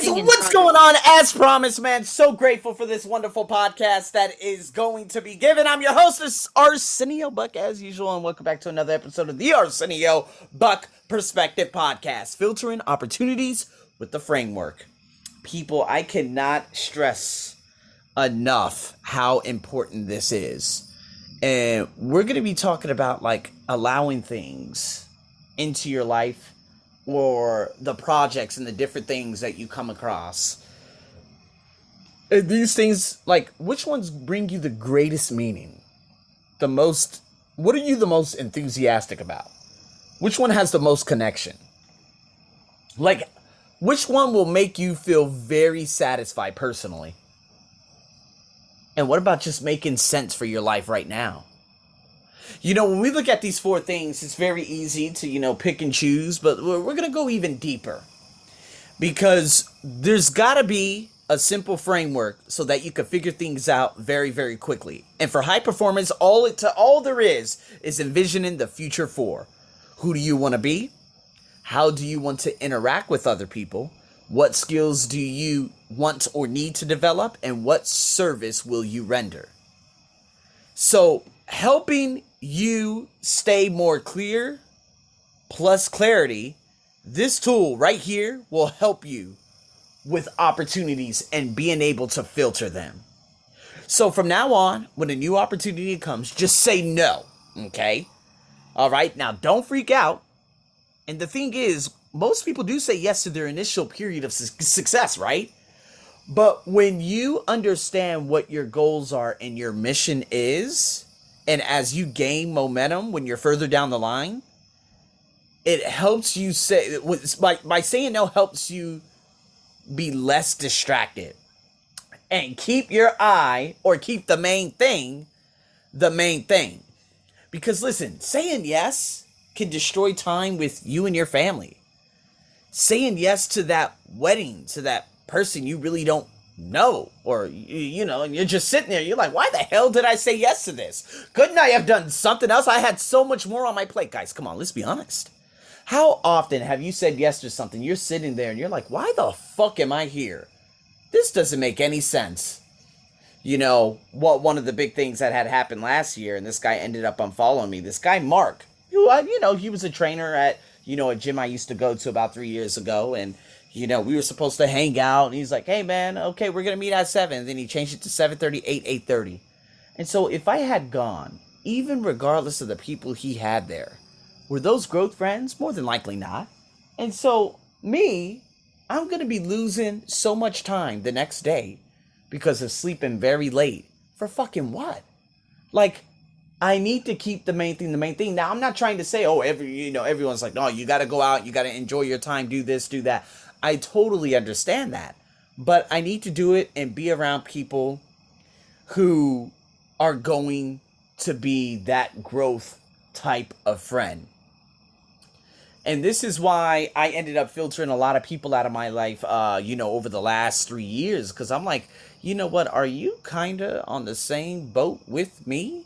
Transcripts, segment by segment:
guys, what's going on? As promised, man, so grateful for this wonderful podcast that is going to be given. I'm your host, Arsenio Buck, as usual, and welcome back to another episode of the Arsenio Buck Perspective Podcast, filtering opportunities with the framework. People, I cannot stress enough how important this is. And we're going to be talking about like allowing things into your life or the projects and the different things that you come across. And these things, like, which ones bring you the greatest meaning? The most, what are you the most enthusiastic about? Which one has the most connection? Like, which one will make you feel very satisfied personally? And what about just making sense for your life right now? You know, when we look at these four things, it's very easy to, you know, pick and choose, but we're, we're going to go even deeper. Because there's got to be a simple framework so that you can figure things out very, very quickly. And for high performance, all it to all there is is envisioning the future for. Who do you want to be? How do you want to interact with other people? What skills do you want or need to develop? And what service will you render? So, helping you stay more clear plus clarity, this tool right here will help you with opportunities and being able to filter them. So from now on, when a new opportunity comes, just say no. Okay? All right? Now don't freak out. And the thing is, most people do say yes to their initial period of su- success, right? But when you understand what your goals are and your mission is, and as you gain momentum when you're further down the line, it helps you say by, by saying no helps you be less distracted and keep your eye or keep the main thing the main thing. Because listen, saying yes can destroy time with you and your family. Saying yes to that wedding, to that person you really don't no. Or you know and you're just sitting there you're like why the hell did i say yes to this? Couldn't i have done something else? I had so much more on my plate. Guys come on let's be honest. How often have you said yes to something? You're sitting there and you're like why the fuck am i here? This doesn't make any sense. You know what one of the big things that had happened last year and this guy ended up unfollowing me this guy mark who I, you know he was a trainer at you know a gym i used to go to about three years ago and you know, we were supposed to hang out, and he's like, "Hey, man, okay, we're gonna meet at 7. And then he changed it to 7:30, 8, 8:30. And so, if I had gone, even regardless of the people he had there, were those growth friends? More than likely not. And so, me, I'm gonna be losing so much time the next day because of sleeping very late. For fucking what? Like, I need to keep the main thing the main thing. Now, I'm not trying to say, oh, every you know, everyone's like, no, you got to go out, you got to enjoy your time, do this, do that. I totally understand that. But I need to do it and be around people who are going to be that growth type of friend. And this is why I ended up filtering a lot of people out of my life, uh, you know, over the last three years. Because I'm like, you know what? Are you kind of on the same boat with me?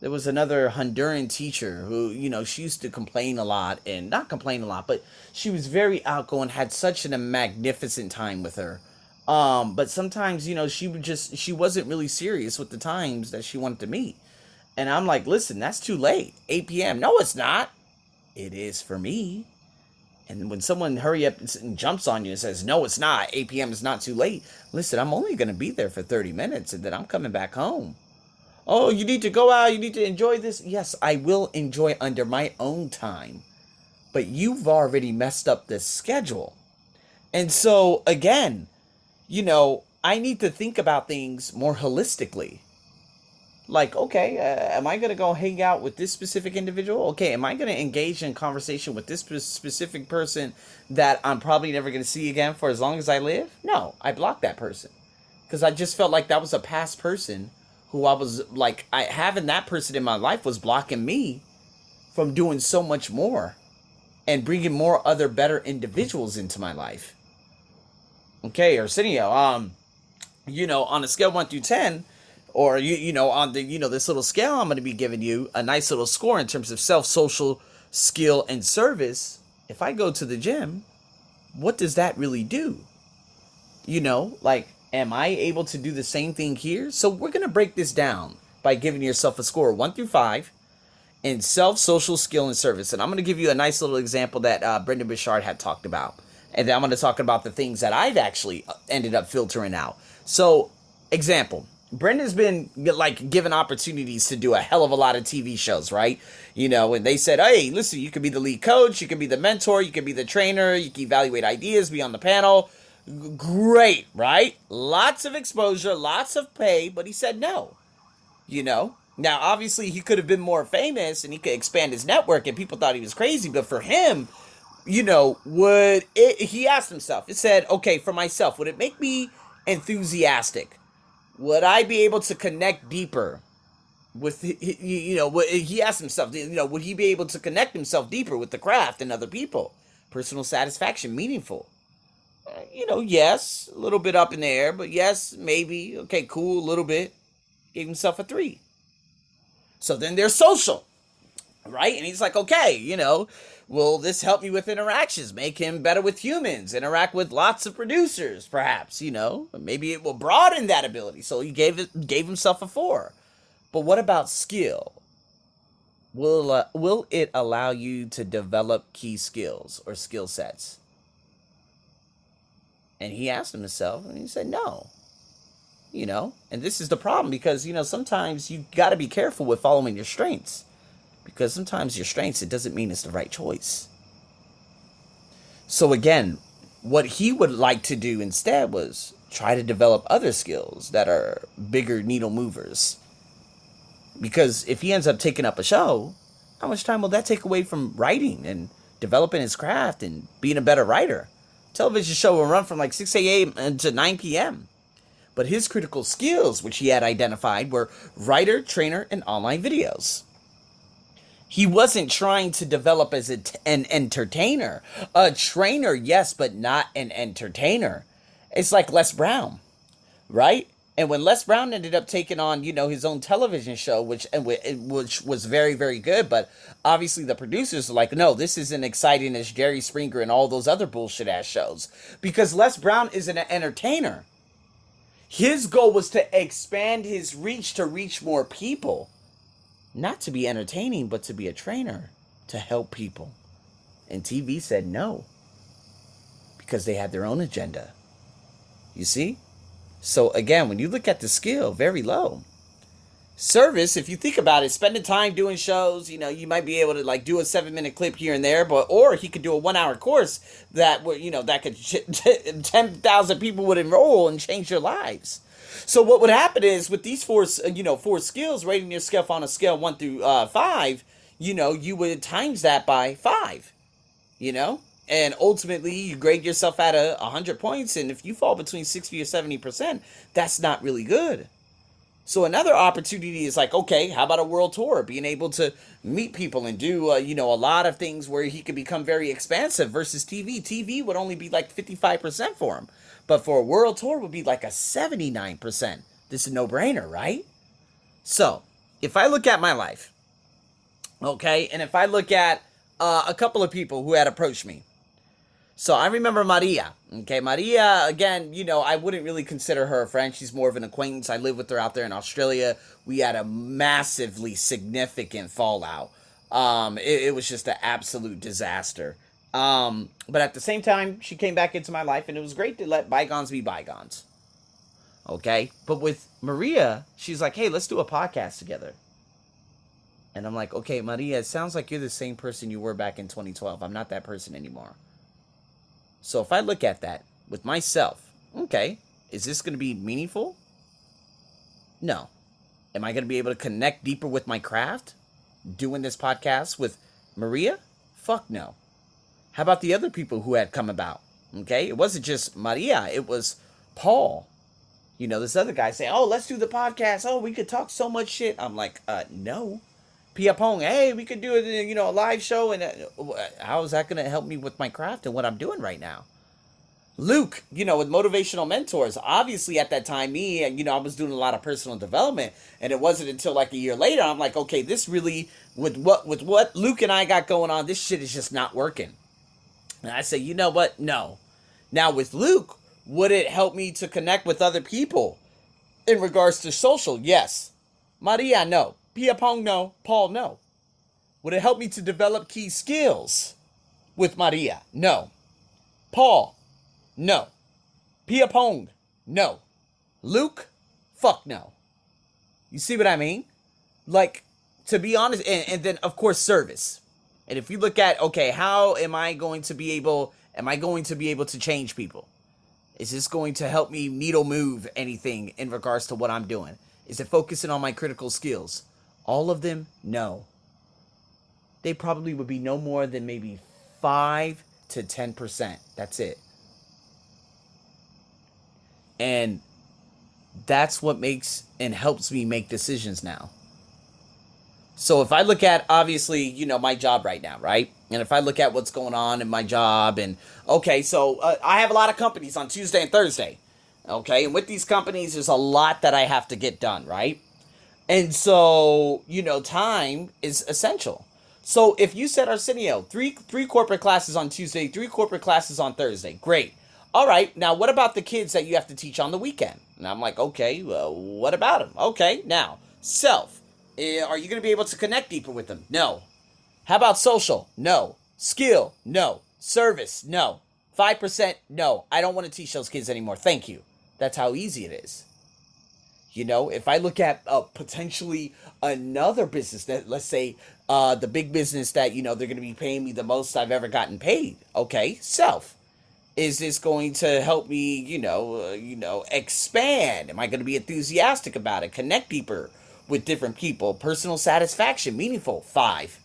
There was another Honduran teacher who, you know, she used to complain a lot and not complain a lot, but she was very outgoing, had such an, a magnificent time with her. Um, but sometimes, you know, she would just, she wasn't really serious with the times that she wanted to meet. And I'm like, listen, that's too late. 8 p.m. No, it's not. It is for me. And when someone hurry up and jumps on you and says, no, it's not. 8 p.m. is not too late. Listen, I'm only going to be there for 30 minutes and then I'm coming back home oh, you need to go out, you need to enjoy this. Yes, I will enjoy under my own time. But you've already messed up the schedule. And so, again, you know, I need to think about things more holistically. Like, okay, uh, am I going to go hang out with this specific individual? Okay, am I going to engage in conversation with this specific person that I'm probably never going to see again for as long as I live? No, I blocked that person because I just felt like that was a past person who I was like I having that person in my life was blocking me from doing so much more and bringing more other better individuals into my life. Okay, Arsenio, um you know, on a scale 1 through 10 or you you know, on the you know, this little scale I'm going to be giving you a nice little score in terms of self social skill and service. If I go to the gym, what does that really do? You know, like, am I able to do the same thing here? So we're going to break this down by giving yourself a score one through five in self, social, skill, and service. And I'm going to give you a nice little example that uh, Brendon Burchard had talked about. And then I'm going to talk about the things that I've actually uh, ended up filtering out. So, example. Brendon's been like given opportunities to do a hell of a lot of TV shows, right? You know, and they said, "Hey, listen, you could be the lead coach, you could be the mentor, you could be the trainer, you can evaluate ideas, be on the panel." Great, right? Lots of exposure, lots of pay, but he said no. You know, now, obviously, he could have been more famous and he could expand his network, and people thought he was crazy. But for him, you know, would it? He asked himself. It said, "Okay, for myself, would it make me enthusiastic? Would I be able to connect deeper with you know?" He asked himself, you know, would he be able to connect himself deeper with the craft and other people? Personal satisfaction, meaningful. You know, yes, a little bit up in the air, but yes, maybe. Okay, cool, a little bit. Gave himself a three. So then there's social, right? And he's like, okay, you know, will this help me with interactions, make him better with humans, interact with lots of producers, perhaps, you know? Maybe it will broaden that ability. So he gave it gave himself a 4. But what about skill? Will uh, will it allow you to develop key skills or skill sets? And he asked himself and he said no. You know? And this is the problem because you know sometimes you got to be careful with following your strengths because sometimes your strengths it doesn't mean it's the right choice. So again what he would like to do instead was try to develop other skills that are bigger needle movers. Because if he ends up taking up a show how much time will that take away from writing and developing his craft and being a better writer television show will run from like 6 a.m. to 9 p.m but his critical skills, which he had identified, were writer, trainer, and online videos. He wasn't trying to develop as an entertainer. A trainer, yes, but not an entertainer. It's like Les Brown, right? And when Les Brown ended up taking on, you know, his own television show, which and which was very very good, but obviously the producers are like, no, this isn't exciting as Jerry Springer and all those other bullshit ass shows because Les Brown isn't an entertainer. His goal was to expand his reach to reach more people. Not to be entertaining, but to be a trainer, to help people. And TV said no. Because they had their own agenda. You see? So again, when you look at the skill, very low. Service if you think about it spending time doing shows you know you might be able to like do a seven minute clip here and there but or he could do a one hour course that would you know that could 10,000 people would enroll and change their lives. So what would happen is with these four you know four skills rating yourself on a scale 1 through uh, 5 you know you would times that by 5 you know and ultimately you grade yourself at a 100 points and if you fall between 60 or 70% that's not really good so another opportunity is like, okay, how about a world tour? Being able to meet people and do, uh, you know, a lot of things where he could become very expansive versus TV. TV would only be like 55% for him. But for a world tour would be like a 79%. This is a no-brainer, right? So, if I look at my life, okay, and if I look at uh, a couple of people who had approached me, so I remember Maria. Okay, Maria, again, you know, I wouldn't really consider her a friend. She's more of an acquaintance. I live with her out there in Australia. We had a massively significant fallout. Um, it, it was just an absolute disaster. Um, but at the same time, she came back into my life, and it was great to let bygones be bygones. Okay, but with Maria, she's like, hey, let's do a podcast together. And I'm like, okay, Maria, it sounds like you're the same person you were back in 2012. I'm not that person anymore. So if I look at that with myself, okay, is this going to be meaningful? No. Am I going to be able to connect deeper with my craft doing this podcast with Maria? Fuck no. How about the other people who had come about? Okay, it wasn't just Maria, it was Paul. You know, this other guy saying, "Oh, let's do the podcast. Oh, we could talk so much shit." I'm like, "Uh, no." Pia Pong, hey, we could do it, you know, a live show, and uh, how is that going to help me with my craft and what I'm doing right now? Luke, you know, with motivational mentors, obviously at that time, me, you know, I was doing a lot of personal development, and it wasn't until like a year later, I'm like, okay, this really, with what with what Luke and I got going on, this shit is just not working. And I say, you know what? No. Now with Luke, Would it help me to connect with other people in regards to social? Yes. Maria, no. Pia Pong, no. Paul, no. Would it help me to develop key skills with Maria? No. Paul, no. Pia Pong, no. Luke, fuck no. You see what I mean? Like, to be honest, and, and then of course service. And if you look at okay, how am I going to be able am I going to be able to change people? Is this going to help me needle move anything in regards to what I'm doing? Is it focusing on my critical skills? All of them? No. They probably would be no more than maybe 5 to 10%. That's it. And that's what makes and helps me make decisions now. So if I look at obviously, you know, my job right now, right? And if I look at what's going on in my job and okay, so uh, I have a lot of companies on Tuesday and Thursday. Okay? And with these companies there's a lot that I have to get done, right? And so, you know, time is essential. So if you said Arsenio, three three corporate classes on Tuesday, three corporate classes on Thursday, great. All right, now what about the kids that you have to teach on the weekend? And I'm like, okay, well, what about them? Okay, now self. Eh, are you going to be able to connect deeper with them? No. How about social? No. Skill? No. Service? No. 5%? No. I don't want to teach those kids anymore. Thank you. That's how easy it is. You know, if I look at uh, potentially another business that, let's say, uh, the big business that, you know, they're going to be paying me the most I've ever gotten paid. Okay, self. Is this going to help me, you know, uh, you know, expand? Am I going to be enthusiastic about it? Connect deeper with different people? Personal satisfaction, meaningful. Five.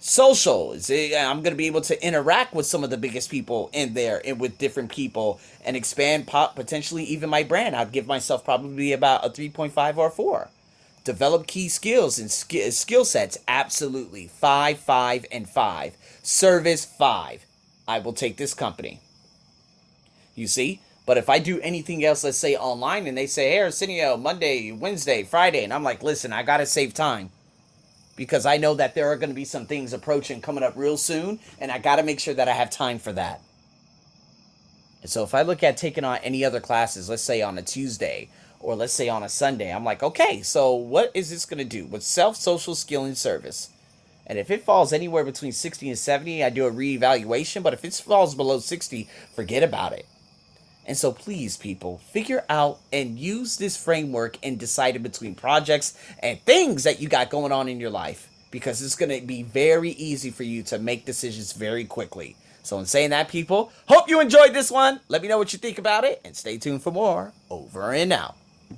Social. Is eh, I'm going to be able to interact with some of the biggest people in there and with different people and expand pop, potentially even my brand. I'd give myself probably about a 3.5 or 4 develop key skills and sk- skill sets. Absolutely. Five five and five. Service five. I will take this company. You see? But if i do anything else let's say online and they say hey arsenio monday wednesday friday and i'm like listen i gotta save time because i know that there are going to be some things approaching coming up real soon and i gotta make sure that i have time for that and so if i look at taking on any other classes let's say on a tuesday or let's say on a Sunday, I'm like, okay, so what is this going to do with self, social, skill, and service? And if it falls anywhere between 60 and 70, I do a reevaluation. But if it falls below 60, forget about it. And so, please, people, figure out and use this framework in deciding between projects and things that you got going on in your life because it's going to be very easy for you to make decisions very quickly. So, in saying that, people, hope you enjoyed this one. Let me know what you think about it and stay tuned for more. Over and out.